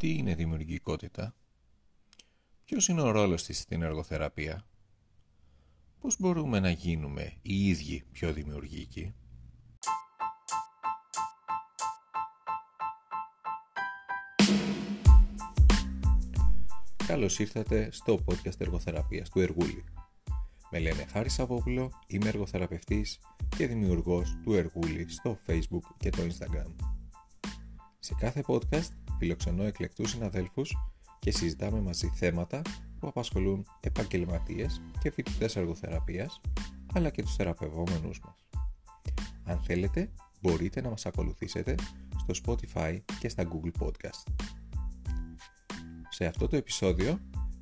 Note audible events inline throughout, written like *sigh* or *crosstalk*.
Τι είναι δημιουργικότητα; Ποιος είναι ο ρόλος της στην εργοθεραπεία; Πώς μπορούμε να γίνουμε οι ίδιοι πιο δημιουργικοί; Καλώς ήρθατε στο podcast εργοθεραπείας του Εργούλη. Με λένε Χάρη Σαββόπουλο, είμαι εργοθεραπευτής και δημιουργός του Εργούλη στο Facebook και το Instagram. Σε κάθε podcast φιλοξενώ εκλεκτούς συναδέλφους και συζητάμε μαζί θέματα που απασχολούν επαγγελματίες και φοιτητές εργοθεραπείας, αλλά και τους θεραπευόμενους μας. Αν θέλετε, μπορείτε να μας ακολουθήσετε στο Spotify και στα Google Podcast. Σε αυτό το επεισόδιο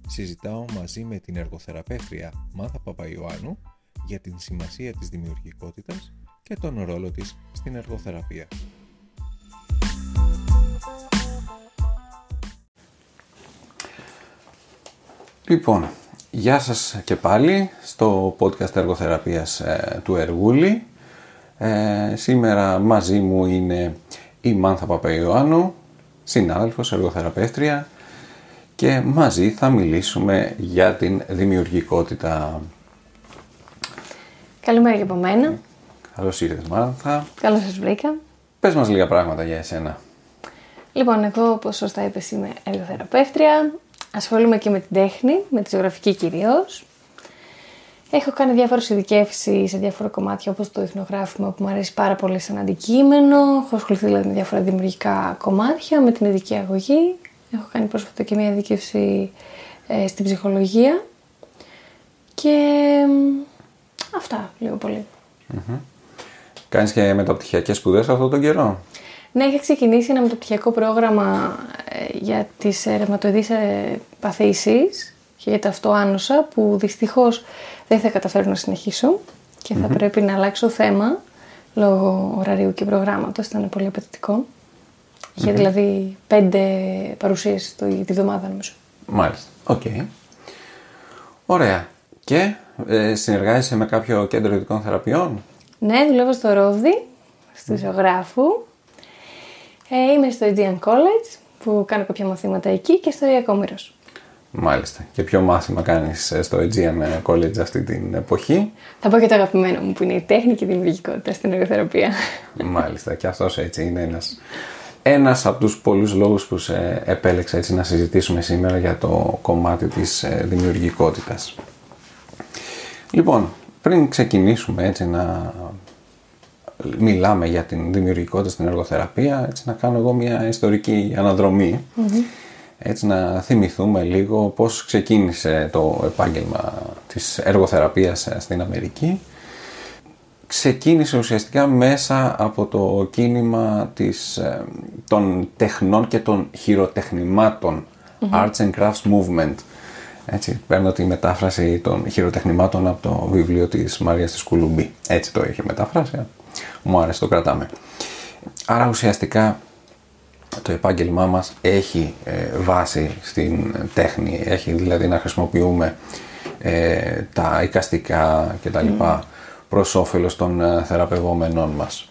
συζητάω μαζί με την εργοθεραπεύτρια Μάθα Παπαϊωάννου για την σημασία της δημιουργικότητας και τον ρόλο της στην εργοθεραπεία. Λοιπόν, γεια σας και πάλι στο podcast εργοθεραπείας ε, του Εργούλη. Ε, σήμερα μαζί μου είναι η Μάνθα Παπαϊωάννου, συνάδελφος, εργοθεραπεύτρια και μαζί θα μιλήσουμε για την δημιουργικότητα. Καλημέρα και από μένα. Καλώς ήρθες Μάνθα. Καλώς σας βρήκα. Πες μας λίγα πράγματα για εσένα. Λοιπόν, εγώ όπως σωστά είπες είμαι εργοθεραπεύτρια, ασχολούμαι και με την τέχνη, με τη ζωγραφική κυρίως. Έχω κάνει διάφορες ειδικεύσεις σε διάφορα κομμάτια όπως το ιχνογράφημα που μου αρέσει πάρα πολύ σαν αντικείμενο. Έχω ασχοληθεί δηλαδή με διάφορα δημιουργικά κομμάτια, με την ειδική αγωγή. Έχω κάνει πρόσφατα και μια ειδικεύση ε, στην ψυχολογία. Και αυτά λίγο πολύ. Mm-hmm. Κάνεις και μεταπτυχιακές σπουδές αυτόν τον καιρό; Ναι, είχα ξεκινήσει ένα μεταπτυχιακό πρόγραμμα ε, για τις ρευματοειδείς ε, παθήσεις και για τα αυτοάνωσα που δυστυχώς δεν θα καταφέρω να συνεχίσω και θα πρέπει να αλλάξω θέμα λόγω ωραρίου και προγράμματος, ήταν πολύ απαιτητικό. Είχε δηλαδή πέντε παρουσίες τη βδομάδα νομίζω. Μάλιστα, οκ. Ωραία. Και ε, συνεργάζεσαι με κάποιο κέντρο ειδικών θεραπειών; Ναι, δουλεύω στο Ρόδι, στου Ζωγράφου ε, είμαι στο Aegean College που κάνω κάποια μαθήματα εκεί και στο ΙΕΚ Όμηρος. Μάλιστα. Και ποιο μάθημα κάνεις ε, στο Aegean College αυτή την εποχή; Θα πω και το αγαπημένο μου που είναι η τέχνη και η δημιουργικότητα στην εργοθεραπεία. Μάλιστα. Και αυτός έτσι είναι ένας, ένας από τους πολλούς λόγους που σε επέλεξα έτσι να συζητήσουμε σήμερα για το κομμάτι της ε, δημιουργικότητας. Λοιπόν, πριν ξεκινήσουμε έτσι να μιλάμε για την δημιουργικότητα στην εργοθεραπεία, έτσι να κάνω εγώ μια ιστορική έτσι να θυμηθούμε λίγο πώς ξεκίνησε το επάγγελμα της εργοθεραπείας στην Αμερική. Ξεκίνησε ουσιαστικά μέσα από το κίνημα της, ε, των τεχνών και των χειροτεχνημάτων, Arts and Crafts Movement. Έτσι, παίρνω τη μετάφραση των χειροτεχνημάτων από το βιβλίο της Μαρίας της Κουλουμπή. Έτσι το έχει μεταφράσει μου άρεσε, το κρατάμε. Άρα ουσιαστικά το επάγγελμά μας έχει ε, βάση στην τέχνη, έχει δηλαδή να χρησιμοποιούμε ε, τα οικαστικά και τα λοιπά προς όφελος των ε, θεραπευόμενων μας.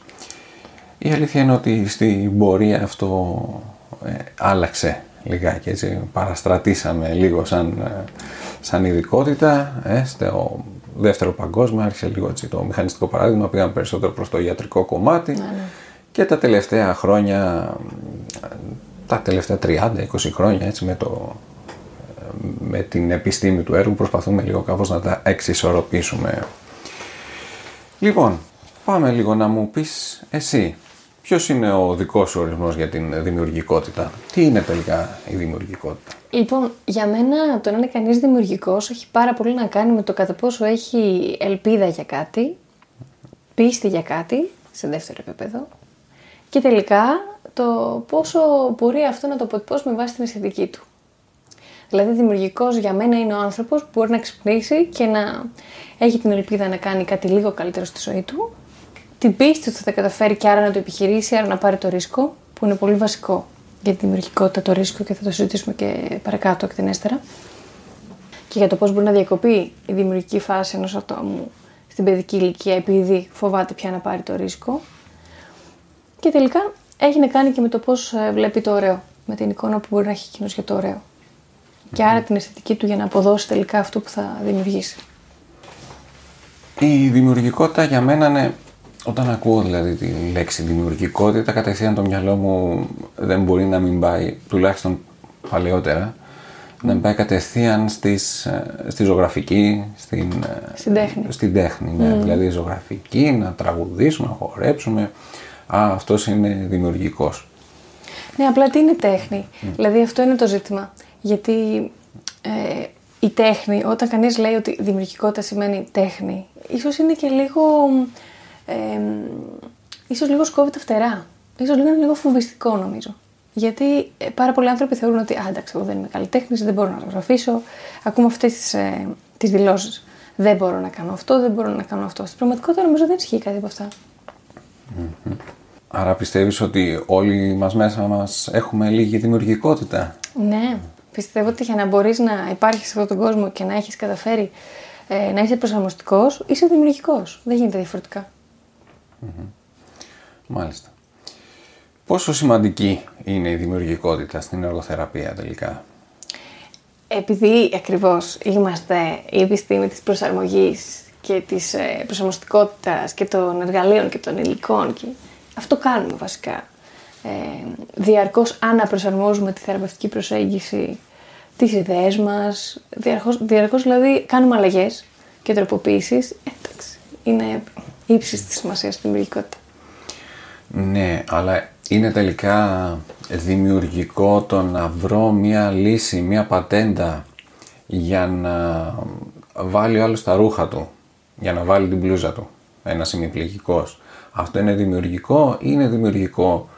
Η αλήθεια είναι ότι στην πορεία αυτό ε, άλλαξε λιγάκι έτσι, παραστρατήσαμε λίγο σαν, σαν ειδικότητα, ε, στο δεύτερο παγκόσμιο άρχισε λίγο έτσι, το μηχανιστικό παράδειγμα, πήγαμε περισσότερο προς το ιατρικό κομμάτι ναι, ναι. και τα τελευταία χρόνια, τα τελευταία 30-20 χρόνια έτσι με, το, με την επιστήμη του έργου προσπαθούμε λίγο κάπως να τα εξισορροπήσουμε. Λοιπόν, πάμε λίγο να μου πεις εσύ, ποιος είναι ο δικός σου ορισμός για την δημιουργικότητα, τι είναι τελικά η δημιουργικότητα; Λοιπόν, για μένα το να είναι κανείς δημιουργικός έχει πάρα πολύ να κάνει με το κατά πόσο έχει ελπίδα για κάτι, πίστη για κάτι, σε δεύτερο επίπεδο, και τελικά το πόσο μπορεί αυτό να το αποτυπώσει με βάση την αισθητική του. Δηλαδή, δημιουργικός για μένα είναι ο άνθρωπος που μπορεί να ξυπνήσει και να έχει την ελπίδα να κάνει κάτι λίγο καλύτερο στη ζωή του, την πίστη ότι θα τα καταφέρει και άρα να το επιχειρήσει, άρα να πάρει το ρίσκο, που είναι πολύ βασικό για τη δημιουργικότητα, το ρίσκο και θα το συζητήσουμε και παρακάτω εκτενέστερα. Και για το πώς μπορεί να διακοπεί η δημιουργική φάση ενός ατόμου στην παιδική ηλικία επειδή φοβάται πια να πάρει το ρίσκο. Και τελικά έχει να κάνει και με το πώς ε, βλέπει το ωραίο. με την εικόνα που μπορεί να έχει εκείνος για το ωραίο. Και άρα την αισθητική του για να αποδώσει τελικά αυτό που θα δημιουργήσει. Η δημιουργικότητα για μένα είναι, όταν ακούω δηλαδή τη λέξη δημιουργικότητα, κατευθείαν το μυαλό μου δεν μπορεί να μην πάει, τουλάχιστον παλαιότερα, να μην πάει κατευθείαν στις, ε, στη ζωγραφική, στην, ε, Στην τέχνη. στην τέχνη ναι. Δηλαδή ζωγραφική, να τραγουδήσουμε, να χορέψουμε. Α, αυτός είναι δημιουργικός. Ναι, απλά τι είναι τέχνη; Δηλαδή αυτό είναι το ζήτημα. Γιατί ε, η τέχνη, όταν κανείς λέει ότι δημιουργικότητα σημαίνει τέχνη, ίσως είναι και λίγο... Ε, ίσως λίγο σκόβει τα φτερά. Ίσως λίγο είναι λίγο φοβιστικό νομίζω. Γιατί ε, πάρα πολλοί άνθρωποι θεωρούν ότι «Α, εντάξει, εγώ δεν είμαι καλλιτέχνης, δεν μπορώ να ζωγραφίσω». Ακούμε αυτές τις, ε, τις δηλώσεις. Δεν μπορώ να κάνω αυτό, δεν μπορώ να κάνω αυτό. Στην πραγματικότητα νομίζω δεν ισχύει κάτι από αυτά. Άρα πιστεύεις ότι όλοι μας μέσα μας έχουμε λίγη δημιουργικότητα; Ναι, πιστεύω ότι για να μπορείς να υπάρχεις σε αυτόν τον κόσμο και να έχεις καταφέρει ε, να είσαι προσαρμοστικός, είσαι δημιουργικός. Δεν γίνεται διαφορετικά. Μάλιστα. Πόσο σημαντική είναι η δημιουργικότητα στην εργοθεραπεία τελικά; Επειδή ακριβώς είμαστε η επιστήμη της προσαρμογής και της ε, προσαρμοστικότητας και των εργαλείων και των υλικών και αυτό κάνουμε βασικά. Ε, διαρκώς αναπροσαρμόζουμε τη θεραπευτική προσέγγιση, τις ιδέες μας, διαρκώς, διαρκώς δηλαδή κάνουμε αλλαγές και τροποποίησεις. Εντάξει, είναι ύψης της σημασίας στη δημιουργικότητα. Ναι, αλλά είναι τελικά δημιουργικό το να βρω μία λύση, μία πατέντα για να βάλει ο άλλος τα ρούχα του, για να βάλει την μπλούζα του, ένας ημιπληγικός. Αυτό είναι δημιουργικό ή είναι δημιουργικό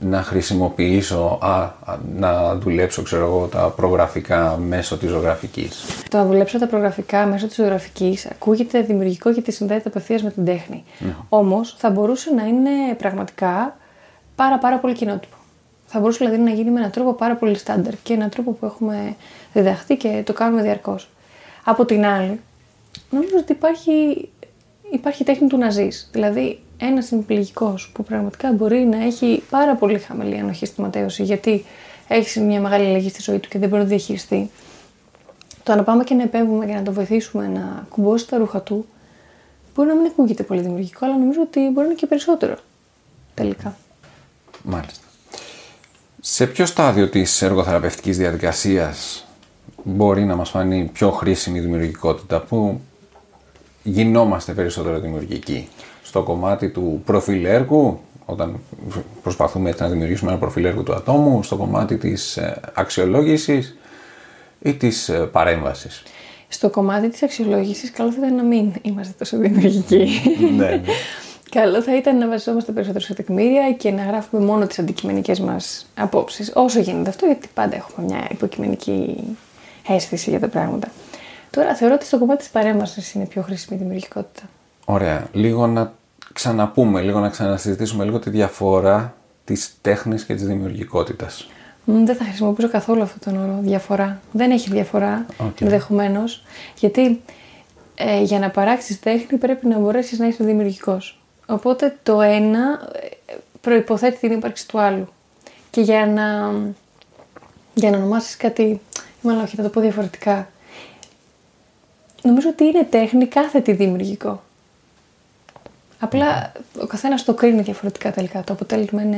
να χρησιμοποιήσω, α, α, να δουλέψω ξέρω εγώ τα προγραφικά μέσω της ζωγραφικής. Το να δουλέψω τα προγραφικά μέσω της ζωγραφικής ακούγεται δημιουργικό γιατί συνδέεται απευθείας με την τέχνη. Όμως θα μπορούσε να είναι πραγματικά πάρα, πάρα πολύ κοινότυπο. Θα μπορούσε δηλαδή να γίνει με έναν τρόπο πάρα πολύ στάνταρ και έναν τρόπο που έχουμε διδαχθεί και το κάνουμε διαρκώς. Από την άλλη, νομίζω ότι υπάρχει, υπάρχει τέχνη του να ζεις. Δηλαδή, ένας συμπληγικός που πραγματικά μπορεί να έχει πάρα πολύ χαμηλή ανοχή στη ματέωση, γιατί έχεις μια μεγάλη αλλαγή στη ζωή του και δεν μπορεί να το διαχειριστεί. Το να πάμε και να επέμβουμε και να το βοηθήσουμε να κουμπώσει τα ρούχα του, μπορεί να μην ακούγεται πολύ δημιουργικό, αλλά νομίζω ότι μπορεί να είναι και περισσότερο τελικά. Μάλιστα. Σε ποιο στάδιο της εργοθεραπευτικής διαδικασίας μπορεί να μας φανεί πιο χρήσιμη η δημιουργικότητα, που γινόμαστε περισσότερο δημιουργικοί; Στο κομμάτι του προφίλ έργου, όταν προσπαθούμε έτσι να δημιουργήσουμε ένα προφίλ έργου του ατόμου, στο κομμάτι της ε, αξιολόγησης ή της ε, παρέμβασης. Στο κομμάτι της αξιολόγησης, καλό θα ήταν να μην είμαστε τόσο δημιουργικοί. ναι, ναι. *laughs* Καλό θα ήταν να βασιζόμαστε περισσότερο σε τεκμήρια και να γράφουμε μόνο τις αντικειμενικές μας απόψεις. Όσο γίνεται αυτό, γιατί πάντα έχουμε μια υποκειμενική αίσθηση για τα πράγματα. Τώρα θεωρώ ότι στο κομμάτι της παρέμβασης είναι πιο χρήσιμη η δημιουργικότητα. Ωραία. Λίγο να ξαναπούμε, λίγο να ξανασυζητήσουμε λίγο τη διαφορά της τέχνης και της δημιουργικότητας. Μ, Δεν θα χρησιμοποιήσω καθόλου αυτόν τον όρο διαφορά. Δεν έχει διαφορά Οκ. ενδεχομένως. Γιατί ε, για να παράξεις τέχνη πρέπει να μπορέσεις να είσαι δημιουργικός. Οπότε το ένα ε, προϋποθέτει την ύπαρξη του άλλου. Και για να, για να ονομάσεις κάτι, μάλλον όχι, θα το πω διαφορετικά. Νομίζω ότι είναι τέχνη κάθε τι δημιουργικό. Απλά ο καθένας το κρίνει διαφορετικά τελικά. Το αποτέλεσμα είναι,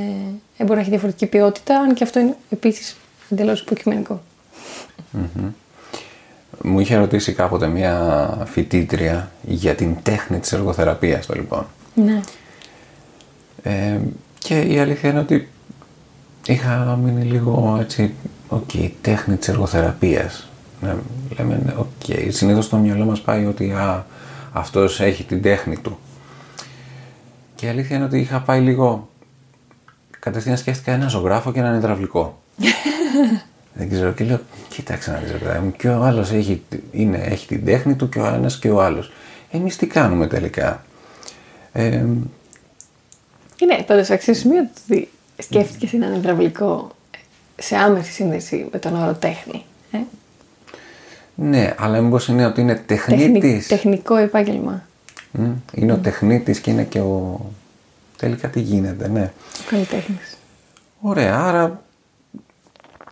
ε, μπορεί να έχει διαφορετική ποιότητα, αν και αυτό είναι επίσης εντελώς υποκειμενικό. Μου είχε ρωτήσει κάποτε μία φοιτήτρια για την τέχνη της εργοθεραπείας, το λοιπόν. Ναι. Ε, και η αλήθεια είναι ότι είχα μείνει λίγο έτσι, οκ, τέχνη της εργοθεραπείας. Ναι, λέμε, ναι, οκ, συνήθως στο μυαλό μας πάει ότι α, αυτός έχει την τέχνη του. Και η αλήθεια είναι ότι είχα πάει λίγο, κατευθείαν σκέφτηκα ένα ζωγράφο και έναν υδραυλικό. *laughs* Δεν ξέρω και λέω, κοίταξε να δεις ρε παιδάκι μου, και ο άλλος έχει, είναι, έχει την τέχνη του και ο ένας και ο άλλος. Εμείς τι κάνουμε τελικά; Ε, Είναι πάντω αξιοσημείωτο ότι σκέφτηκες έναν υδραυλικό σε άμεση σύνδεση με τον όρο τέχνη. Ε; Ναι, αλλά μήπως είναι ότι είναι Τεχνη- τεχνίτης. τεχνικό επάγγελμα. Μμ, Είναι ο τεχνίτης και είναι και ο... Τελικά τι γίνεται, ναι. Ο καλλιτέχνης. Ωραία, άρα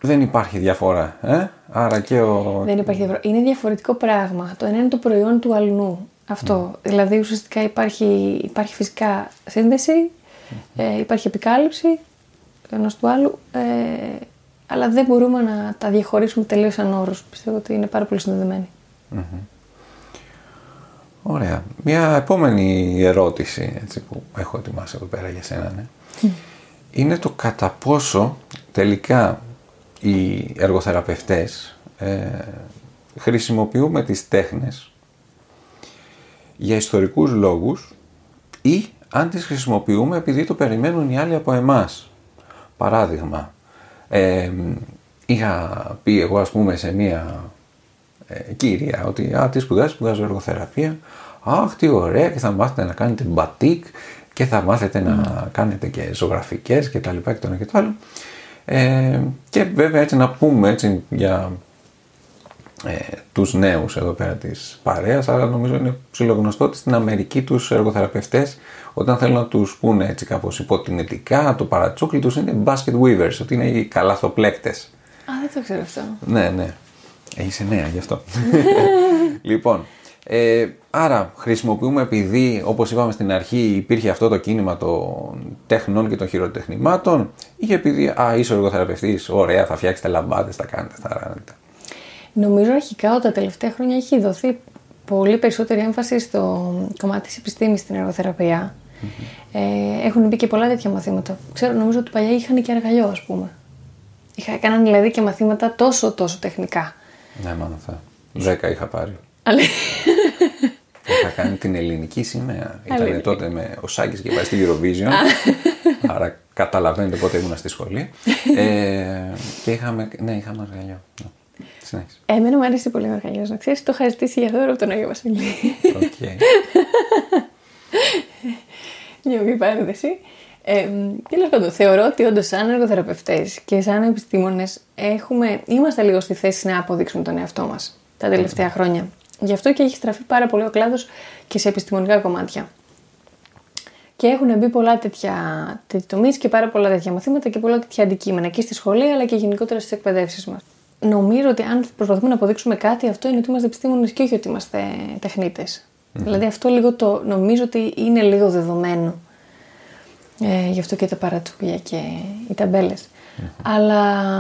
δεν υπάρχει διαφορά. Ε; Άρα και ο... Δεν υπάρχει διαφορά. Είναι διαφορετικό πράγμα. Το ένα είναι το προϊόν του αλλού. Αυτό. Δηλαδή ουσιαστικά υπάρχει, υπάρχει φυσικά σύνδεση, ε, υπάρχει επικάλυψη το ένα του άλλου, ε, αλλά δεν μπορούμε να τα διαχωρίσουμε τελείως σαν όρους. Πιστεύω ότι είναι πάρα πολύ συνδεδεμένοι. Ωραία. Μια επόμενη ερώτηση έτσι, που έχω ετοιμάσει εδώ πέρα για σένα ναι. είναι το κατά πόσο τελικά οι εργοθεραπευτές ε, χρησιμοποιούμε τις τέχνες για ιστορικούς λόγους ή αν τις χρησιμοποιούμε επειδή το περιμένουν οι άλλοι από εμάς. Παράδειγμα, ε, είχα πει εγώ ας πούμε σε μία ε, κύρια ότι α, τι σπουδάζει, σπουδάζω εργοθεραπεία. Αχ, τι ωραία και θα μάθετε να κάνετε μπατίκ και θα μάθετε να κάνετε και ζωγραφικές και τα λοιπά και το ένα και το άλλο. Ε, και βέβαια έτσι να πούμε έτσι για ε, τους νέους εδώ πέρα της παρέας, αλλά νομίζω είναι ψηλογνωστό ότι στην Αμερική τους εργοθεραπευτές όταν θέλουν να τους πούνε έτσι κάπως υποτιμητικά, το παρατσούκλι τους είναι basket weavers, ότι είναι οι καλαθοπλέκτες. Α, δεν το ξέρω αυτό. Ναι, ναι. Είσαι νέα γι' αυτό. *laughs* λοιπόν, ε, άρα χρησιμοποιούμε επειδή, όπως είπαμε στην αρχή, υπήρχε αυτό το κίνημα των τεχνών και των χειροτεχνημάτων ή επειδή, α, είσαι εργοθεραπευτής, ωραία, θα φτιάξετε λαμπάδες, θα κάνετε, θα ράνετε. Νομίζω αρχικά ότι τα τελευταία χρόνια έχει δοθεί πολύ περισσότερη έμφαση στο κομμάτι της επιστήμης στην εργοθεραπεία. Ε, έχουν μπει και πολλά τέτοια μαθήματα. Ξέρω, νομίζω ότι παλιά είχαν και αργαλιό, ας πούμε. Είχα, έκαναν δηλαδή και μαθήματα τόσο τόσο τεχνικά. Ναι, μάνα θα. Δέκα είχα πάρει. Αλλά... Είχα κάνει την ελληνική σημαία. Ήταν τότε με ο Σάκης και πάει στη Eurovision. άρα καταλαβαίνετε πότε ήμουν στη σχολή. ε, και είχαμε, ναι, είχαμε αργαλιό. Ναι. Συνέχισε. Εμένα μου αρέσει πολύ ο αργαλιό, να ξέρεις. Το είχα ζητήσει για δώρο από τον Άγιο Βασίλη. Okay. Μια μικρή παρένθεση. Ε, Τέλο πάντων, θεωρώ ότι όντως σαν εργοθεραπευτές και σαν επιστήμονες είμαστε λίγο στη θέση να αποδείξουμε τον εαυτό μας τα τελευταία χρόνια. Γι' αυτό και έχει στραφεί πάρα πολύ ο κλάδος και σε επιστημονικά κομμάτια. Και έχουν μπει πολλά τέτοια, τέτοια τομείς και πάρα πολλά τέτοια μαθήματα και πολλά τέτοια αντικείμενα και στη σχολή αλλά και γενικότερα στις εκπαιδεύσεις μας. Νομίζω ότι αν προσπαθούμε να αποδείξουμε κάτι, αυτό είναι ότι είμαστε επιστήμονες και όχι ότι είμαστε τεχνίτες. Δηλαδή αυτό λίγο το νομίζω ότι είναι λίγο δεδομένο. Ε, γι' αυτό και τα παρατσούκια και οι ταμπελες Αλλά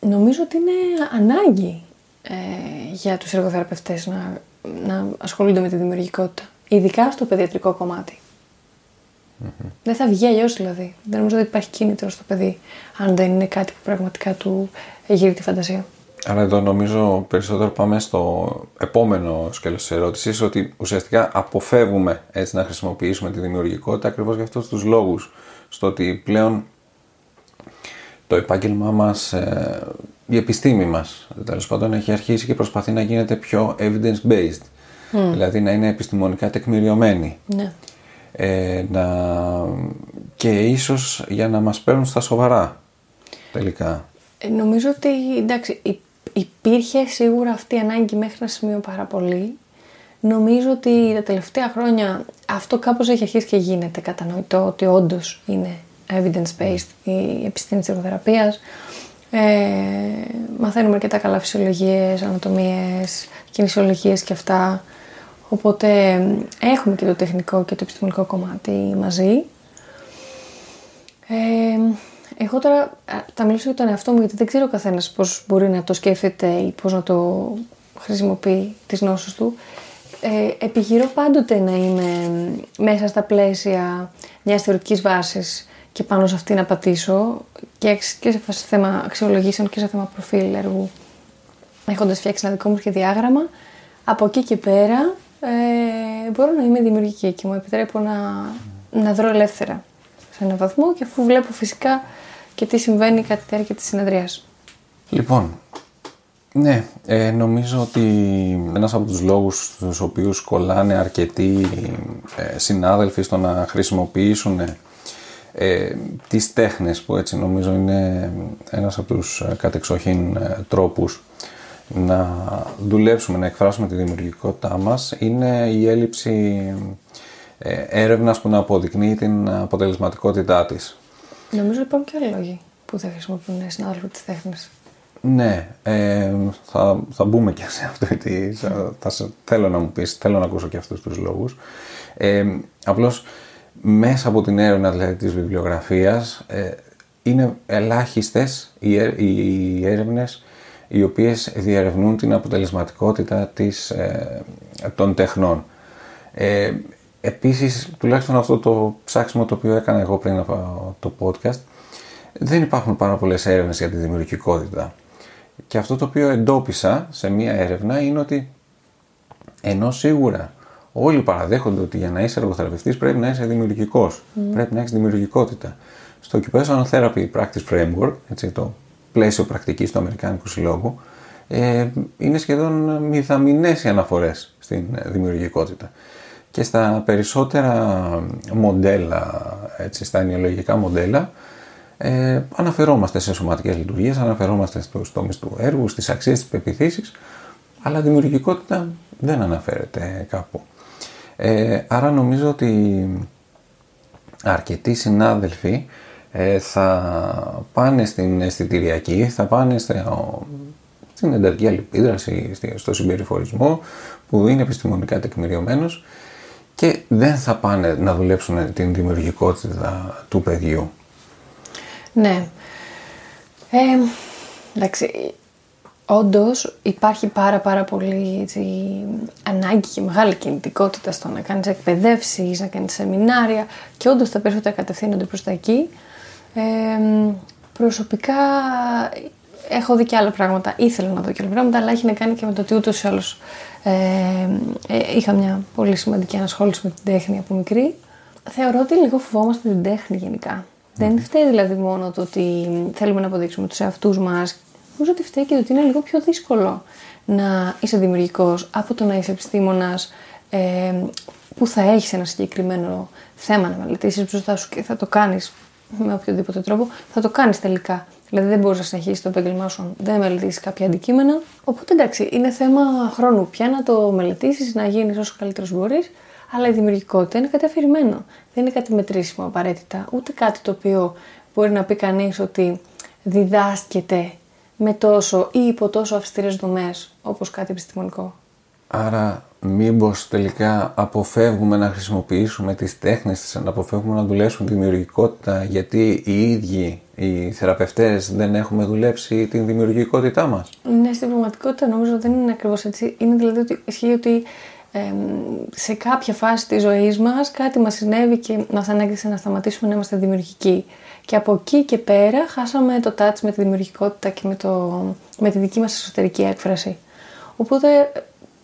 νομίζω ότι είναι ανάγκη ε, για τους εργοθεραπευτές να, να ασχολούνται με τη δημιουργικότητα. Ειδικά στο παιδιατρικό Δεν θα βγει αλλιώς δηλαδή. Δεν νομίζω ότι υπάρχει κίνητρο στο παιδί αν δεν είναι κάτι που πραγματικά του γύρει τη φαντασία. Άρα εδώ νομίζω περισσότερο πάμε στο επόμενο σκέλος της ερώτησης ότι ουσιαστικά αποφεύγουμε έτσι να χρησιμοποιήσουμε τη δημιουργικότητα ακριβώς για αυτούς τους λόγους στο ότι πλέον το επάγγελμά μας, ε, η επιστήμη μας τέλος πάντων έχει αρχίσει και προσπαθεί να γίνεται πιο evidence-based δηλαδή να είναι επιστημονικά τεκμηριωμένη ναι. ε, να... και ίσως για να μας παίρνουν στα σοβαρά τελικά. Ε, νομίζω ότι εντάξει, υπήρχε σίγουρα αυτή η ανάγκη μέχρι ένα σημείο πάρα πολύ. Νομίζω ότι τα τελευταία χρόνια αυτό κάπως έχει αρχίσει και γίνεται κατανοητό ότι όντως είναι evidence-based η επιστήμη της εργοθεραπείας. Ε, μαθαίνουμε αρκετά καλά φυσιολογίες, ανατομίες, κινησιολογίες και αυτά. Οπότε έχουμε και το τεχνικό και το επιστημονικό κομμάτι μαζί. Ε, εγώ τώρα θα μιλήσω για τον εαυτό μου γιατί δεν ξέρω ο καθένας πώς μπορεί να το σκέφτεται ή πώς να το χρησιμοποιεί τις γνώσεις του. Ε, επιχειρώ πάντοτε να είμαι μέσα στα πλαίσια μιας θεωρητικής βάσης και πάνω σε αυτή να πατήσω και, και σε θέμα αξιολογήσεων και σε θέμα προφίλ έργου. Έχοντας φτιάξει ένα δικό μου σχεδιάγραμμα, από εκεί και πέρα ε, μπορώ να είμαι δημιουργική και μου επιτρέπω να, να δρω ελεύθερα σε έναν βαθμό και αφού βλέπω φυσικά και τι συμβαίνει κατά τη διάρκεια της συνεδρίας. Λοιπόν, ναι, ε, νομίζω ότι ένας από τους λόγους τους οποίους κολλάνε αρκετοί ε, συνάδελφοι στο να χρησιμοποιήσουν ε, τις τέχνες που έτσι νομίζω είναι ένας από τους ε, κατεξοχήν ε, τρόπους να δουλέψουμε, να εκφράσουμε τη δημιουργικότητά μας είναι η έλλειψη έρευνας που να αποδεικνύει την αποτελεσματικότητά της. Νομίζω υπάρχουν και άλλοι λόγοι που δεν χρησιμοποιούν συνάδελφοι της τέχνης. Ναι, ε, θα, θα μπούμε και σε αυτό. Γιατί θα, θα, θέλω να μου πεις, θέλω να ακούσω και αυτούς τους λόγους. Ε, απλώς μέσα από την έρευνα δηλαδή, της βιβλιογραφίας ε, είναι ελάχιστες οι, οι έρευνες οι οποίες διερευνούν την αποτελεσματικότητα της, ε, των τεχνών. Ε, επίσης, τουλάχιστον αυτό το ψάξιμο το οποίο έκανα εγώ πριν από το podcast, δεν υπάρχουν πάρα πολλές έρευνες για τη δημιουργικότητα. Και αυτό το οποίο εντόπισα σε μία έρευνα είναι ότι ενώ σίγουρα όλοι παραδέχονται ότι για να είσαι εργοθεραπευτής πρέπει να είσαι δημιουργικός, πρέπει να έχεις δημιουργικότητα. Στο Occupational Therapy Practice Framework, έτσι, το πλαίσιο πρακτικής του Αμερικάνικου Συλλόγου, ε, είναι σχεδόν μηδαμινές οι αναφορές στην δημιουργικότητα. Και στα περισσότερα μοντέλα, έτσι, στα ενοιολογικά μοντέλα, ε, αναφερόμαστε σε σωματικές λειτουργίες, αναφερόμαστε στους τομείς του έργου, στις αξίες της πεπιθήσεις, αλλά δημιουργικότητα δεν αναφέρεται κάπου. Ε, άρα νομίζω ότι αρκετοί συνάδελφοι ε, θα πάνε στην αισθητηριακή, θα πάνε στο, στην εντατική αλληλεπίδραση, στο συμπεριφορισμό που είναι επιστημονικά τεκμηριωμένος και δεν θα πάνε να δουλέψουν την δημιουργικότητα του παιδιού. Ναι. Ε, εντάξει, Όντως υπάρχει πάρα πάρα πολύ έτσι, ανάγκη και μεγάλη κινητικότητα στο να κάνεις εκπαιδεύσεις, να κάνεις σεμινάρια και όντως τα περισσότερα κατευθύνονται προς τα εκεί. Ε, προσωπικά έχω δει και άλλα πράγματα, ήθελα να δω και άλλα πράγματα, αλλά έχει να κάνει και με το ότι ούτως ή άλλως ε, ε, είχα μια πολύ σημαντική ανασχόληση με την τέχνη από μικρή. Θεωρώ ότι λίγο φοβόμαστε την τέχνη γενικά. Δεν φταίει δηλαδή μόνο το ότι θέλουμε να αποδείξουμε τους εαυτούς μας. Νομίζω ότι φταίει και το ότι είναι λίγο πιο δύσκολο να είσαι δημιουργικός από το να είσαι επιστήμονας ε, που θα έχεις ένα συγκεκριμένο θέμα να μελετήσεις μπροστά σου και θα το κάνεις με οποιοδήποτε τρόπο, θα το κάνεις τελικά. Δηλαδή δεν μπορείς να συνεχίσεις το επάγγελμά σου αν δεν μελετήσεις κάποια αντικείμενα. Οπότε εντάξει, είναι θέμα χρόνου πια να το μελετήσεις, να γίνεις όσο καλύτερος μπορείς. Αλλά η δημιουργικότητα είναι κάτι αφηρημένο. Δεν είναι κάτι μετρήσιμο απαραίτητα. Ούτε κάτι το οποίο μπορεί να πει κανείς ότι διδάσκεται με τόσο ή υπό τόσο αυστηρές δομές όπως κάτι επιστημονικό. Άρα μήπως τελικά αποφεύγουμε να χρησιμοποιήσουμε τις τέχνες να αποφεύγουμε να δουλέψουμε δημιουργικότητα γιατί οι ίδιοι οι θεραπευτές δεν έχουμε δουλέψει την δημιουργικότητά μας; Ναι, στην πραγματικότητα νομίζω δεν είναι ακριβώς έτσι. Είναι δηλαδή ότι ισχύει ότι σε κάποια φάση της ζωής μας κάτι μας συνέβη και μας ανάγκασε να σταματήσουμε να είμαστε δημιουργικοί. Και από εκεί και πέρα χάσαμε το touch με τη δημιουργικότητα και με, το, με τη δική μας εσωτερική έκφραση. Οπότε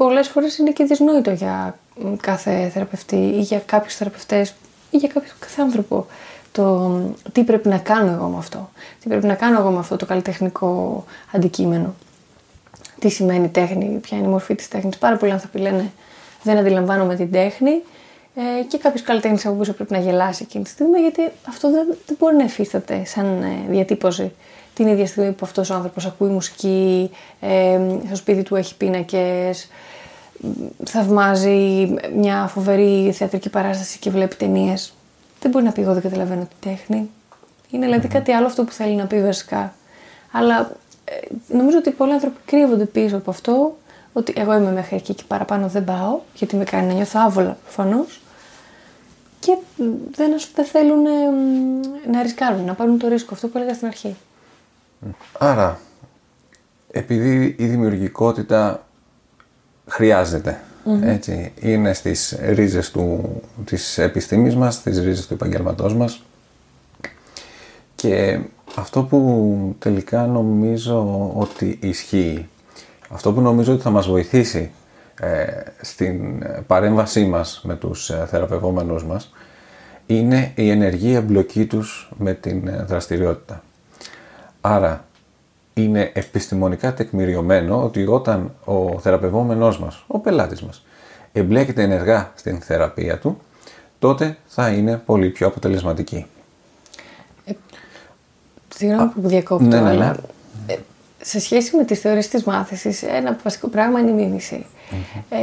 πολλές φορές είναι και δυσνόητο για κάθε θεραπευτή ή για κάποιους θεραπευτές ή για κάποιο κάθε άνθρωπο το τι πρέπει να κάνω εγώ με αυτό. Τι πρέπει να κάνω εγώ με αυτό το καλλιτεχνικό αντικείμενο. Τι σημαίνει τέχνη, ποια είναι η μορφή της τέχνης. Πάρα πολλοί άνθρωποι λένε δεν αντιλαμβάνομαι την τέχνη ε, και κάποιο καλλιτέχνη από πίσω πρέπει να γελάσει εκείνη τη στιγμή γιατί αυτό δεν, δεν μπορεί να εφίσταται σαν ε, διατύπωση την ίδια στιγμή που αυτός ο άνθρωπος ακούει μουσική, ε, στο σπίτι του έχει πίνακες, θαυμάζει μια φοβερή θεατρική παράσταση και βλέπει ταινίες. Δεν μπορεί να πει εγώ δεν καταλαβαίνω τη τέχνη. Είναι δηλαδή κάτι άλλο αυτό που θέλει να πει βασικά. Αλλά ε, νομίζω ότι πολλοί άνθρωποι κρύβονται πίσω από αυτό, ότι εγώ είμαι μέχρι εκεί και παραπάνω δεν πάω, γιατί με κάνει να νιώθω άβολα προφανώς. Και δεν, δεν θέλουν να ρισκάρουν, να πάρουν το ρίσκο, αυτό που έλεγα στην αρχή. Άρα, επειδή η δημιουργικότητα έτσι, είναι στις ρίζες του, της επιστήμης μας, στις ρίζες του επαγγελματός μας και αυτό που τελικά νομίζω ότι ισχύει, αυτό που νομίζω ότι θα μας βοηθήσει ε, στην παρέμβασή μας με τους ε, θεραπευόμενους μας είναι η ενεργή εμπλοκή τους με την ε, δραστηριότητα. Άρα είναι επιστημονικά τεκμηριωμένο ότι όταν ο θεραπευόμενός μας, ο πελάτης μας, εμπλέκεται ενεργά στην θεραπεία του, τότε θα είναι πολύ πιο αποτελεσματική. Ε, Συγγνώμη που διακόπτω, ναι, ναι, ναι. αλλά ε, σε σχέση με τις θεωρίες της μάθησης, ένα βασικό πράγμα είναι η μιμηση Ε,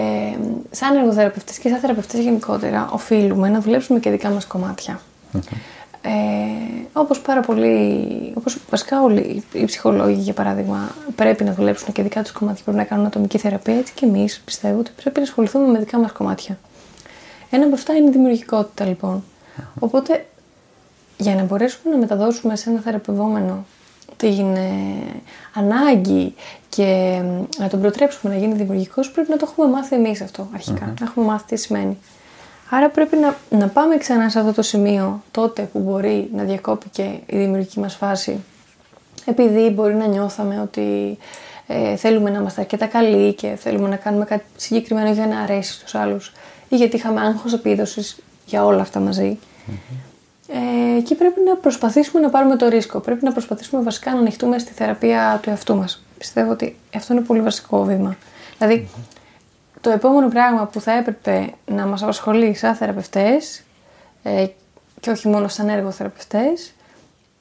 σαν εργοθεραπευτές και σαν θεραπευτές γενικότερα, οφείλουμε να δουλέψουμε και δικά μας κομματια Ε, Όπως πάρα πολλοί, όπως βασικά όλοι οι ψυχολόγοι για παράδειγμα πρέπει να δουλέψουν και δικά τους κομμάτια πρέπει να κάνουν ατομική θεραπεία, έτσι και εμείς πιστεύω ότι πρέπει να ασχοληθούμε με δικά μας κομμάτια. Ένα από αυτά είναι η δημιουργικότητα λοιπόν. Οπότε για να μπορέσουμε να μεταδώσουμε σε ένα θεραπευόμενο την ε, ανάγκη και να τον προτρέψουμε να γίνει δημιουργικός πρέπει να το έχουμε μάθει εμείς αυτό αρχικά, να έχουμε μάθει τι σημαίνει. Άρα πρέπει να, να πάμε ξανά σε αυτό το σημείο τότε που μπορεί να διακόπηκε η δημιουργική μας φάση επειδή μπορεί να νιώθαμε ότι ε, θέλουμε να είμαστε αρκετά καλοί και θέλουμε να κάνουμε κάτι συγκεκριμένο για να αρέσει στους άλλους ή γιατί είχαμε άγχος επίδοσης για όλα αυτά Ε, και πρέπει να προσπαθήσουμε να πάρουμε το ρίσκο. Πρέπει να προσπαθήσουμε βασικά να ανοιχτούμε στη θεραπεία του εαυτού μας. Πιστεύω ότι αυτό είναι πολύ βασικό βήμα. Δηλαδή, το επόμενο πράγμα που θα έπρεπε να μας απασχολεί σαν θεραπευτές ε, και όχι μόνο σαν έργοθεραπευτές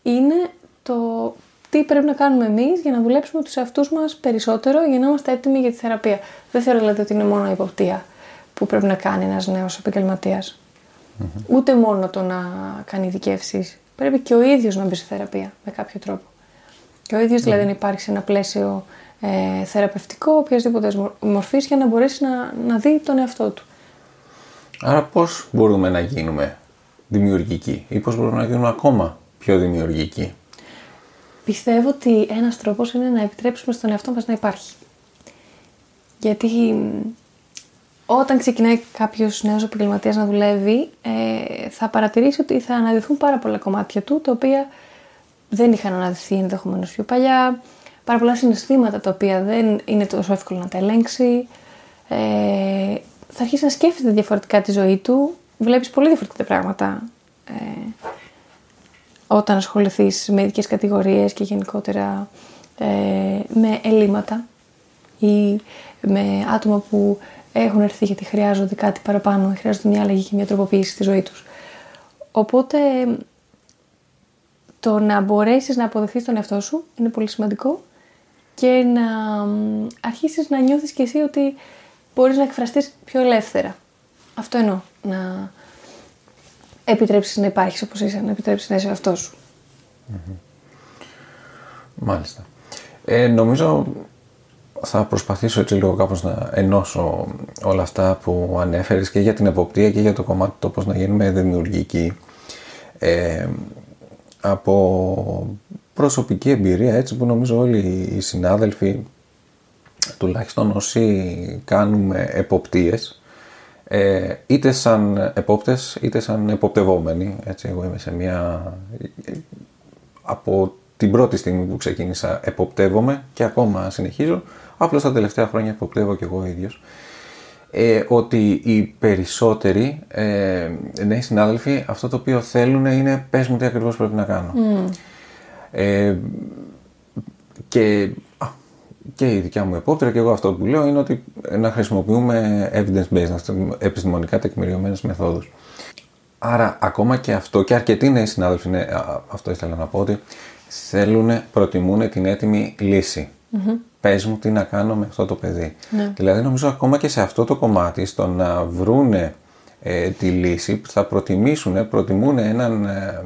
είναι το τι πρέπει να κάνουμε εμείς για να δουλέψουμε τους εαυτούς μας περισσότερο για να είμαστε έτοιμοι για τη θεραπεία. Δεν θεωρώ δηλαδή ότι είναι μόνο η υποπτία που πρέπει να κάνει ένας νέος Ούτε μόνο το να κάνει ειδικεύσεις. Πρέπει και ο ίδιος να μπει σε θεραπεία με κάποιο τρόπο. Και ο ίδιος δηλαδή να υπάρχει σε ένα πλαίσιο ε, θεραπευτικό οποιασδήποτε μορφής για να μπορέσει να, να δει τον εαυτό του. Άρα πώς μπορούμε να γίνουμε δημιουργικοί ή πώς μπορούμε να γίνουμε ακόμα πιο δημιουργικοί; Πιστεύω ότι ένας τρόπος είναι να επιτρέψουμε στον εαυτό μας να υπάρχει. Γιατί όταν ξεκινάει κάποιος νέος επαγγελματίας να δουλεύει, ε, θα παρατηρήσει ότι θα αναδυθούν πάρα πολλά κομμάτια του, τα οποία δεν είχαν αναδυθεί ενδεχομένως πιο παλιά, πάρα πολλά συναισθήματα τα οποία δεν είναι τόσο εύκολο να τα ελέγξει. Ε, θα αρχίσει να σκέφτεται διαφορετικά τη ζωή του. Βλέπεις πολύ διαφορετικά πράγματα ε, όταν ασχοληθείς με ειδικές κατηγορίες και γενικότερα ε, με ελλείμματα ή με άτομα που έχουν έρθει γιατί χρειάζονται κάτι παραπάνω, χρειάζονται μια αλλαγή και μια τροποποίηση στη ζωή τους. Οπότε το να μπορέσεις να αποδεχθείς τον εαυτό σου είναι πολύ σημαντικό και να αρχίσεις να νιώθεις και εσύ ότι μπορείς να εκφραστείς πιο ελεύθερα. Αυτό εννοώ. Να επιτρέψεις να υπάρχεις όπως είσαι, να επιτρέψεις να είσαι αυτό σου. Μάλιστα. Ε, νομίζω θα προσπαθήσω έτσι λίγο κάπως να ενώσω όλα αυτά που ανέφερες και για την εποπτεία και για το κομμάτι το πώς να γίνουμε δημιουργικοί. Ε, από προσωπική εμπειρία έτσι που νομίζω όλοι οι συνάδελφοι τουλάχιστον όσοι κάνουμε εποπτείες ε, είτε σαν επόπτες είτε σαν εποπτευόμενοι έτσι εγώ είμαι σε μια από την πρώτη στιγμή που ξεκίνησα εποπτεύομαι και ακόμα συνεχίζω απλώς τα τελευταία χρόνια εποπτεύω και εγώ ίδιος ε, ότι οι περισσότεροι ε, νέοι συνάδελφοι αυτό το οποίο θέλουν είναι πες μου τι ακριβώς πρέπει να κάνω. Ε, και, και η δικιά μου επόπτερα και εγώ αυτό που λέω είναι ότι να χρησιμοποιούμε evidence-based, επιστημονικά τεκμηριωμένες μεθόδους. Άρα ακόμα και αυτό και αρκετοί νέοι συνάδελφοι, ναι, αυτό ήθελα να πω ότι θέλουν, προτιμούν την έτοιμη λύση. Mm-hmm. Πες μου τι να κάνω με αυτό το παιδί. Ναι. Δηλαδή νομίζω ακόμα και σε αυτό το κομμάτι, στο να βρούνε ε, τη λύση, θα προτιμήσουν, προτιμούν έναν, ε,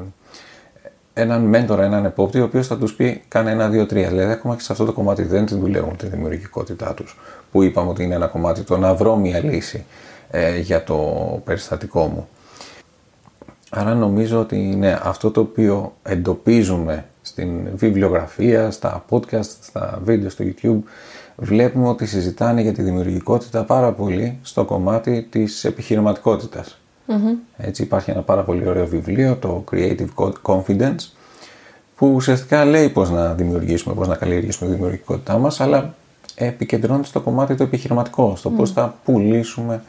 έναν μέντορα, έναν επόπτη, ο οποίος θα τους πει κάνε ένα, δύο, τρία. Δηλαδή, ακόμα και σε αυτό το κομμάτι δεν την δουλεύουν τη δημιουργικότητά τους, που είπαμε ότι είναι ένα κομμάτι το να βρω μια λύση ε, για το περιστατικό μου. Άρα νομίζω ότι είναι αυτό το οποίο εντοπίζουμε στην βιβλιογραφία, στα podcast, στα βίντεο στο YouTube, βλέπουμε ότι συζητάνε για τη δημιουργικότητα πάρα πολύ στο κομμάτι της επιχειρηματικότητας. Έτσι υπάρχει ένα πάρα πολύ ωραίο βιβλίο, το Creative Confidence, που ουσιαστικά λέει πώς να δημιουργήσουμε, πώς να καλλιεργήσουμε τη δημιουργικότητά μας, αλλά επικεντρώνεται στο κομμάτι το επιχειρηματικό, στο πώς θα πουλήσουμε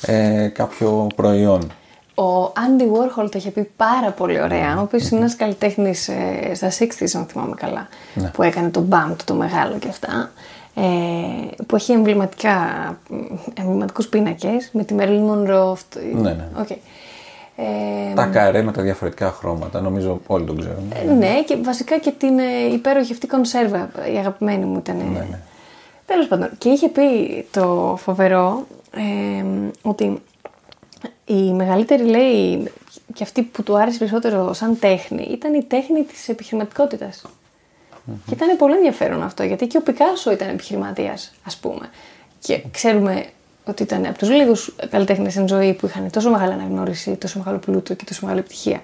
ε, κάποιο προϊόν. Ο Andy Warhol το είχε πει πάρα πολύ ωραία, ο οποίος είναι ένας καλλιτέχνης ε, στα 60s, αν θυμάμαι καλά, ναι. που έκανε το BAM το μεγάλο και αυτά ε, που έχει εμβληματικά, εμβληματικούς πίνακες με τη Marilyn Monroe. Ναι, ναι. Okay. Ε, τα καρέ με τα διαφορετικά χρώματα, νομίζω όλοι τον ξέρουν. Ε, ναι, και βασικά και την ε, υπέροχη αυτή κονσέρβα, η αγαπημένη μου ήταν. Ναι, ναι. Τέλος πάντων, και είχε πει το φοβερό ε, ότι η μεγαλύτερη λέει και αυτή που του άρεσε περισσότερο σαν τέχνη ήταν η τέχνη της επιχειρηματικότητας. Και ήταν πολύ ενδιαφέρον αυτό γιατί και ο Πικάσο ήταν επιχειρηματίας ας πούμε. Και ξέρουμε ότι ήταν από τους λίγους καλλιτέχνες εν ζωή που είχαν τόσο μεγάλη αναγνώριση, τόσο μεγάλο πλούτο και τόσο μεγάλη επιτυχία.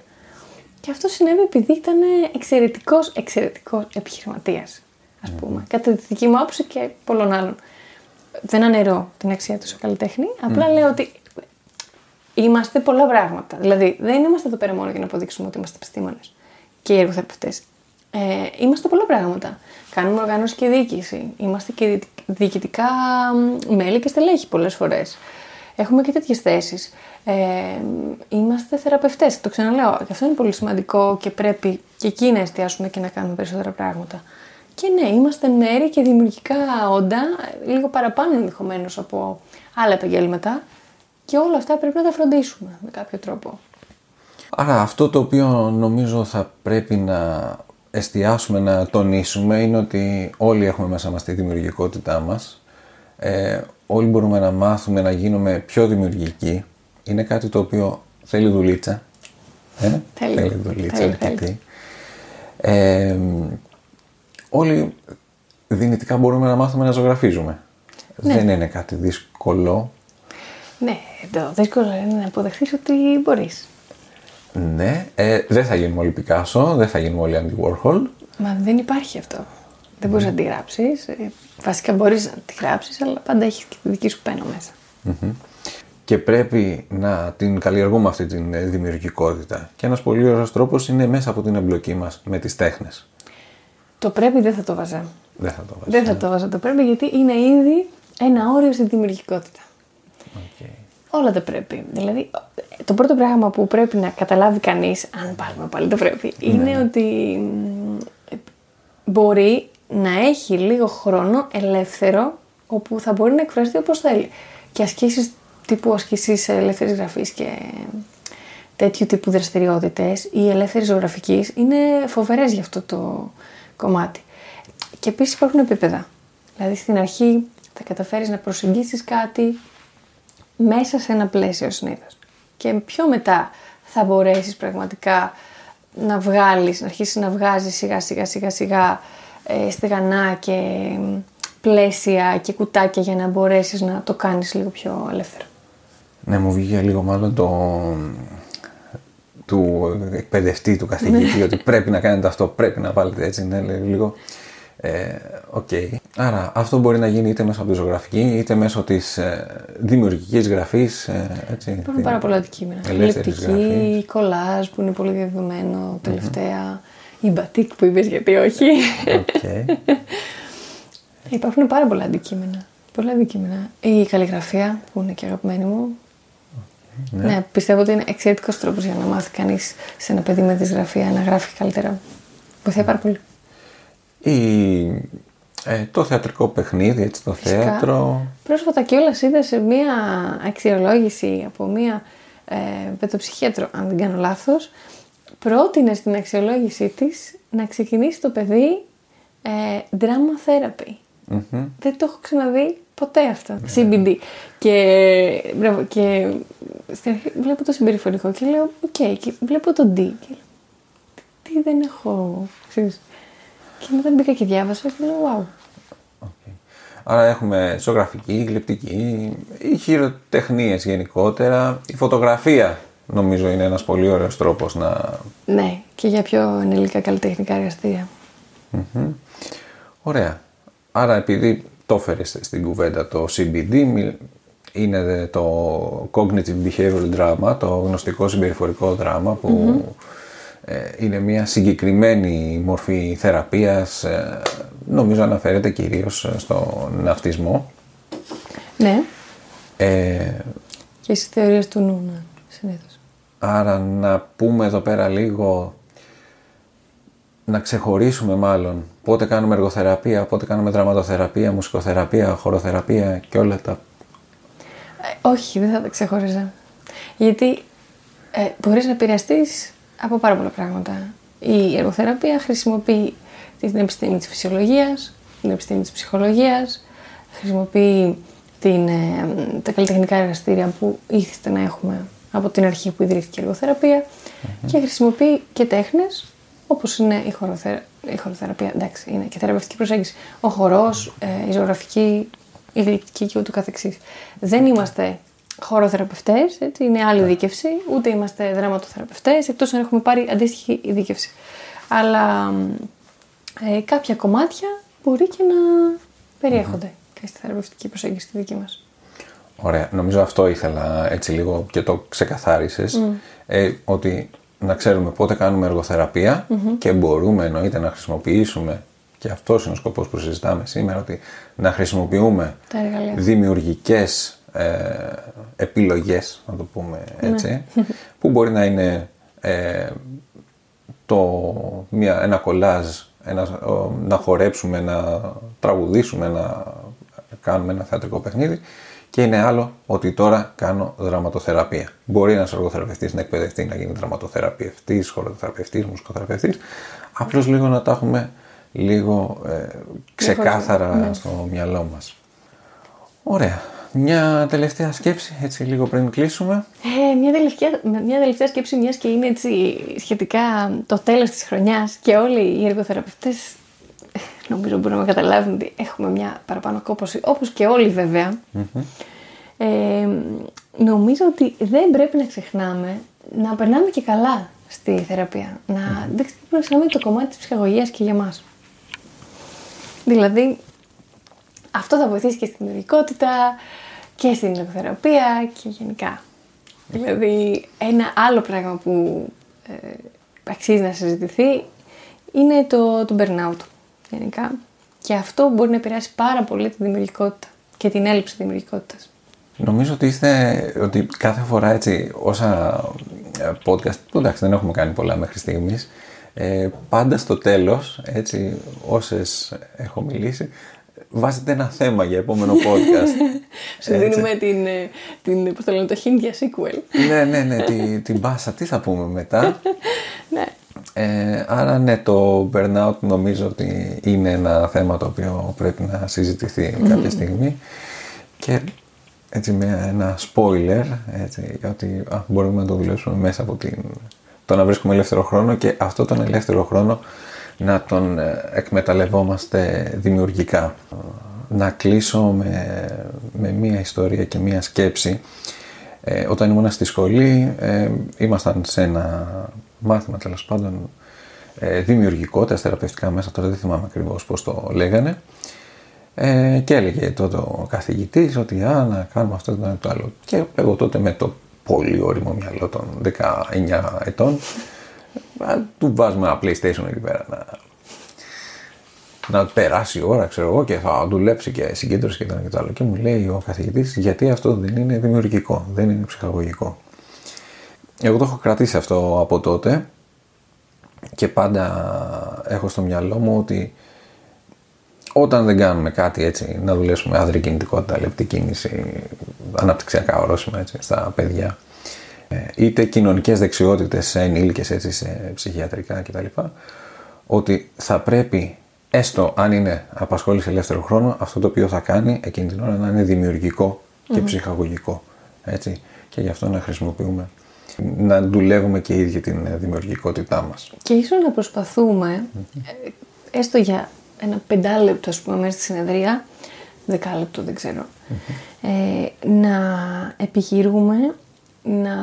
Και αυτό συνέβη επειδή ήταν εξαιρετικός, εξαιρετικός επιχειρηματίας, ας πούμε. Κατά τη δική μου άποψη και πολλών άλλων. Δεν αναιρώ την αξία του σαν καλλιτέχνη. Απλά λέω ότι είμαστε πολλά πράγματα. Δηλαδή, δεν είμαστε εδώ πέρα μόνο για να αποδείξουμε ότι είμαστε επιστήμονες και οι εργοθεραπευτές. Ε, είμαστε πολλά πράγματα. Κάνουμε οργάνωση και διοίκηση. Είμαστε και διοικητικά μέλη και στελέχη πολλές φορές. Έχουμε και τέτοιες θέσεις. Ε, είμαστε θεραπευτές. Το ξαναλέω. Και αυτό είναι πολύ σημαντικό και πρέπει και εκεί να εστιάσουμε και να κάνουμε περισσότερα πράγματα. Και ναι, είμαστε μέρη και δημιουργικά όντα, λίγο παραπάνω ενδεχομένως από άλλα επαγγέλματα. Και όλα αυτά πρέπει να τα φροντίσουμε με κάποιο τρόπο. Άρα αυτό το οποίο νομίζω θα πρέπει να εστιάσουμε να τονίσουμε είναι ότι όλοι έχουμε μέσα μας τη δημιουργικότητά μας. Ε, όλοι μπορούμε να μάθουμε να γίνουμε πιο δημιουργικοί. Είναι κάτι το οποίο θέλει δουλίτσα. Ε; Θέλει. θέλει δουλίτσα Ε, όλοι δυνητικά μπορούμε να μάθουμε να ζωγραφίζουμε. Ναι. Δεν είναι κάτι δύσκολο. Ναι, το δύσκολο είναι να αποδεχτείς ότι μπορείς. Ναι, ε, δεν θα γίνουμε όλοι Πικάσο, δεν θα γίνουμε όλοι Andy Warhol. Μα δεν υπάρχει αυτό. Δεν μπορείς να τη γράψεις. Βασικά μπορείς να τη γράψεις, αλλά πάντα έχεις και τη δική σου πένα μέσα. Και πρέπει να την καλλιεργούμε αυτή την ε, δημιουργικότητα. Και ένας πολύ ωραίος τρόπος είναι μέσα από την εμπλοκή μας με τις τέχνες. Το πρέπει δεν θα το βάζα. Δεν θα το βάζω. Δεν θα το βάζα το πρέπει γιατί είναι ήδη ένα όριο στη δημιουργικότητα. Οκ. Όλα τα πρέπει. Δηλαδή, το πρώτο πράγμα που πρέπει να καταλάβει κανείς, αν πάρουμε πάλι το πρέπει, είναι ότι μ, ε, μπορεί να έχει λίγο χρόνο ελεύθερο όπου θα μπορεί να εκφραστεί όπως θέλει. Και ασκήσεις τύπου ασκήσεις ελεύθερης γραφής και τέτοιου τύπου δραστηριότητες ή ελεύθερης ζωγραφικής είναι φοβερές για αυτό το κομμάτι. Και επίσης υπάρχουν επίπεδα. Δηλαδή στην αρχή θα καταφέρεις να προσεγγίσεις κάτι μέσα σε ένα πλαίσιο συνήθως. Και πιο μετά θα μπορέσεις πραγματικά να βγάλεις, να αρχίσεις να βγάζεις σιγά σιγά σιγά σιγά ε, στεγανά και μ, πλαίσια και κουτάκια για να μπορέσεις να το κάνεις λίγο πιο ελεύθερο. Ναι, μου βγήκε λίγο μάλλον το του εκπαιδευτή, του καθηγητή, ότι πρέπει να κάνετε αυτό, πρέπει να βάλετε έτσι, ναι, λέει, λίγο. Ε, Οκ. Άρα αυτό μπορεί να γίνει είτε μέσω από τη ζωγραφική, είτε μέσω της ε, δημιουργικής γραφής. Ε, έτσι, Υπάρχουν την πάρα πολλά αντικείμενα. ελεύθερης Γλυπτική, γραφής. κολάζ που είναι πολύ διαδεδομένο τελευταία, η μπατίκ που είπες γιατί όχι. Οκ. Υπάρχουν πάρα πολλά αντικείμενα. Πολλά αντικείμενα. Η καλλιγραφία που είναι και αγαπημένη μου. Ναι. πιστεύω ότι είναι εξαιρετικός τρόπος για να μάθει κανείς σε ένα παιδί με δυσγραφία να γράφει καλύτερα. Βοηθάει πάρα πολύ. Ή, ε, το θεατρικό παιχνίδι, έτσι, το Φυσικά. θέατρο. Πρόσφατα κιόλας είδα σε μία αξιολόγηση από μία ε, παιδοψυχίατρο, αν δεν κάνω λάθος, πρότεινε στην αξιολόγησή της να ξεκινήσει το παιδί ε, drama therapy. Μμμ. Δεν το έχω ξαναδεί ποτέ αυτό. CBD. Και, μπράβο, και στην αρχή βλέπω το συμπεριφορικό και λέω, οκ, και βλέπω το D. Και λέω, τι δεν έχω, ξέρεις. Και μετά μπήκα και διάβασα και λέω, wow. OK. Άρα έχουμε ζωγραφική, γλυπτική, οι χειροτεχνίες γενικότερα. Η φωτογραφία νομίζω είναι ένας πολύ ωραίος τρόπος να... Ναι, και για πιο ενηλικά καλλιτεχνικά εργαστήρια. Μμμ. Ωραία. Άρα επειδή το έφερες στην κουβέντα το CBD, μι- είναι το Cognitive Behavioral Drama, το γνωστικό συμπεριφορικό δράμα που ε, είναι μια συγκεκριμένη μορφή θεραπείας, ε, νομίζω αναφέρεται κυρίως ε, στον ναυτισμό. Ναι, Ε, και στις θεωρίες του νου, ναι, συνήθως. Άρα να πούμε εδώ πέρα λίγο, να ξεχωρίσουμε μάλλον πότε κάνουμε εργοθεραπεία, πότε κάνουμε δραματοθεραπεία, μουσικοθεραπεία, χοροθεραπεία και όλα τα... Ε, όχι, δεν θα τα ξεχώριζα. Γιατί ε, μπορείς να επηρεαστείς από πάρα πολλά πράγματα. Η εργοθεραπεία χρησιμοποιεί την επιστήμη της φυσιολογίας, την επιστήμη της ψυχολογίας, χρησιμοποιεί την, ε, τα καλλιτεχνικά εργαστήρια που ήθιστε να έχουμε από την αρχή που ιδρύθηκε η εργοθεραπεια και χρησιμοποιεί και τέχνες όπως είναι η, χωροθερα... η χωροθεραπεία, εντάξει, είναι και θεραπευτική προσέγγιση. Ο χορός, ε, η ζωγραφική, η γλυπτική και ούτω καθεξής. Δεν είμαστε χωροθεραπευτές, έτσι, είναι άλλη δίκευση, ούτε είμαστε δραματοθεραπευτές, εκτός αν έχουμε πάρει αντίστοιχη δίκευση. Αλλά ε, κάποια κομμάτια μπορεί και να περιέχονται και στη θεραπευτική προσέγγιση τη δική μας. Ωραία. Νομίζω αυτό ήθελα έτσι λίγο και το ξεκαθάρισες. Ε, ότι να ξέρουμε πότε κάνουμε και μπορούμε εννοείται να χρησιμοποιήσουμε και αυτός είναι ο σκοπός που συζητάμε σήμερα, ότι να χρησιμοποιούμε δημιουργικές ε, επιλογές, να το πούμε έτσι, ναι. που μπορεί να είναι ε, το, μια, ένα κολάζ, ένα, να χορέψουμε, να τραγουδήσουμε, να κάνουμε ένα θεατρικό παιχνίδι και είναι άλλο ότι τώρα κάνω δραματοθεραπεία. Μπορεί ένας εργοθεραπευτής να εκπαιδευτεί να γίνει δραματοθεραπευτής, χωροθεραπευτή, μουσικοθεραπευτής. Απλώς λίγο να τα έχουμε λίγο ε, ξεκάθαρα ναι. στο μυαλό μας. Ωραία. Μια τελευταία σκέψη, έτσι λίγο πριν κλείσουμε. Ε, μια, τελευταία, μια τελευταία σκέψη, μιας και είναι έτσι σχετικά το τέλος της χρονιάς και όλοι οι εργοθεραπευτές νομίζω μπορούμε να καταλάβουν ότι έχουμε μια παραπάνω κόπωση, όπως και όλοι Ε, νομίζω ότι δεν πρέπει να ξεχνάμε να περνάμε και καλά στη θεραπεία. Να, mm-hmm. Δεν πρέπει να ξεχνάμε το κομμάτι της ψυχαγωγίας και για μας. Δηλαδή, αυτό θα βοηθήσει και στην δημιουργικότητα και στην λογοθεραπεία και γενικά. Δηλαδή, ένα άλλο πράγμα που ε, αξίζει να συζητηθεί είναι το, το burnout γενικά. Και αυτό μπορεί να επηρεάσει πάρα πολύ τη δημιουργικότητα και την έλλειψη δημιουργικότητας. Νομίζω ότι είστε, ότι κάθε φορά έτσι όσα ε, podcast, που εντάξει δεν έχουμε κάνει πολλά μέχρι στιγμής, ε, πάντα στο τέλος, έτσι, όσες έχω μιλήσει, βάζετε ένα θέμα για επόμενο podcast. *laughs* Σου δίνουμε την, ε, την, πώς το λένε, το hint για sequel. ναι, ναι, ναι, την, την μπάσα, τι θα πούμε μετά; *laughs* ναι. Ε, άρα ναι, το burnout νομίζω ότι είναι ένα θέμα το οποίο πρέπει να συζητηθεί κάποια στιγμή και έτσι με ένα spoiler, έτσι, ότι μπορούμε να το δουλέψουμε μέσα από την, το να βρίσκουμε ελεύθερο χρόνο και αυτό τον ελεύθερο χρόνο να τον ε, εκμεταλλευόμαστε δημιουργικά. Να κλείσω με, με μία ιστορία και μία σκέψη. Ε, όταν ήμουν στη σχολή, ε, ήμασταν σε ένα μάθημα τέλος πάντων ε, δημιουργικότητας, θεραπευτικά μέσα, τώρα δεν θυμάμαι ακριβώς πώς το λέγανε. Ε, και έλεγε τότε ο καθηγητής ότι α, να κάνουμε αυτό και το άλλο. Και εγώ τότε με το πολύ όριμο μυαλό των 19 ετών, του βάζουμε ένα PlayStation εκεί πέρα να, να περάσει η ώρα, ξέρω εγώ, και θα δουλέψει και συγκέντρωση και το και το άλλο. Και μου λέει ο καθηγητής, γιατί αυτό δεν είναι δημιουργικό, δεν είναι ψυχαγωγικό. Εγώ το έχω κρατήσει αυτό από τότε και πάντα έχω στο μυαλό μου ότι όταν δεν κάνουμε κάτι έτσι, να δουλέψουμε άδρη κινητικότητα, λεπτή κίνηση, αναπτυξιακά ορόσημα έτσι, στα παιδιά, ε, είτε κοινωνικές δεξιότητες σε ενήλικες έτσι, σε ψυχιατρικά κτλ. Ότι θα πρέπει, έστω αν είναι απασχόληση ελεύθερο χρόνο, αυτό το οποίο θα κάνει εκείνη την ώρα να είναι δημιουργικό και ψυχαγωγικό. Έτσι. Και γι' αυτό να χρησιμοποιούμε να δουλεύουμε και οι ίδιοι την δημιουργικότητά μας. Και ίσως να προσπαθούμε, ε, έστω για ένα πεντάλεπτο ας πούμε μέσα στη συνεδρία, δεκάλεπτο δεν ξερω ε, να επιχειρούμε να,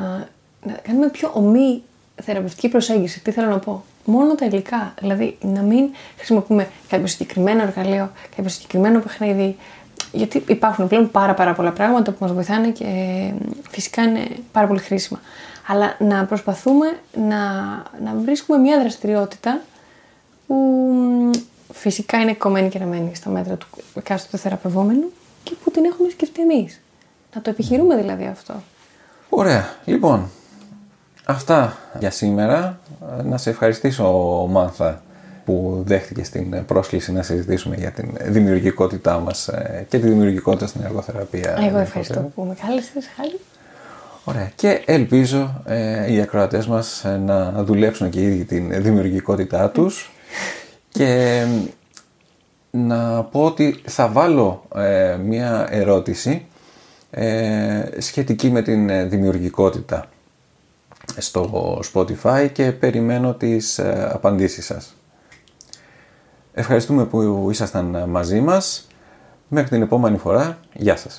να κάνουμε πιο ομή θεραπευτική προσέγγιση. Τι θέλω να πω; Μόνο τα υλικά. Δηλαδή να μην χρησιμοποιούμε κάποιο συγκεκριμένο εργαλείο, κάποιο συγκεκριμένο παιχνίδι. Γιατί υπάρχουν πλέον πάρα, πάρα πολλά πράγματα που μας βοηθάνε και ε, φυσικά είναι πάρα πολύ χρήσιμα αλλά να προσπαθούμε να, να βρίσκουμε μια δραστηριότητα που φυσικά είναι κομμένη και ραμμένη στα μέτρα του εκάστοτε θεραπευόμενου και που την έχουμε σκεφτεί εμείς. Να το επιχειρούμε δηλαδή αυτό. Ωραία. Λοιπόν, αυτά για σήμερα. Να σε ευχαριστήσω Μάνθα που δέχτηκες την πρόσκληση να συζητήσουμε για την δημιουργικότητά μας ε, και τη δημιουργικότητα στην εργοθεραπεία. Εγώ ευχαριστώ που με κάλεσες, Χάλη. Ωραία. Και ελπίζω ε, οι ακροατές μας ε, να δουλέψουν και ήδη την δημιουργικότητά τους και να πω ότι θα βάλω ε, μια ερώτηση ε, σχετική με την ε, δημιουργικότητα στο Spotify και περιμένω τις απαντήσεις σας. Ευχαριστούμε που ήσασταν μαζί μας. Μέχρι την επόμενη φορά. Γεια σας.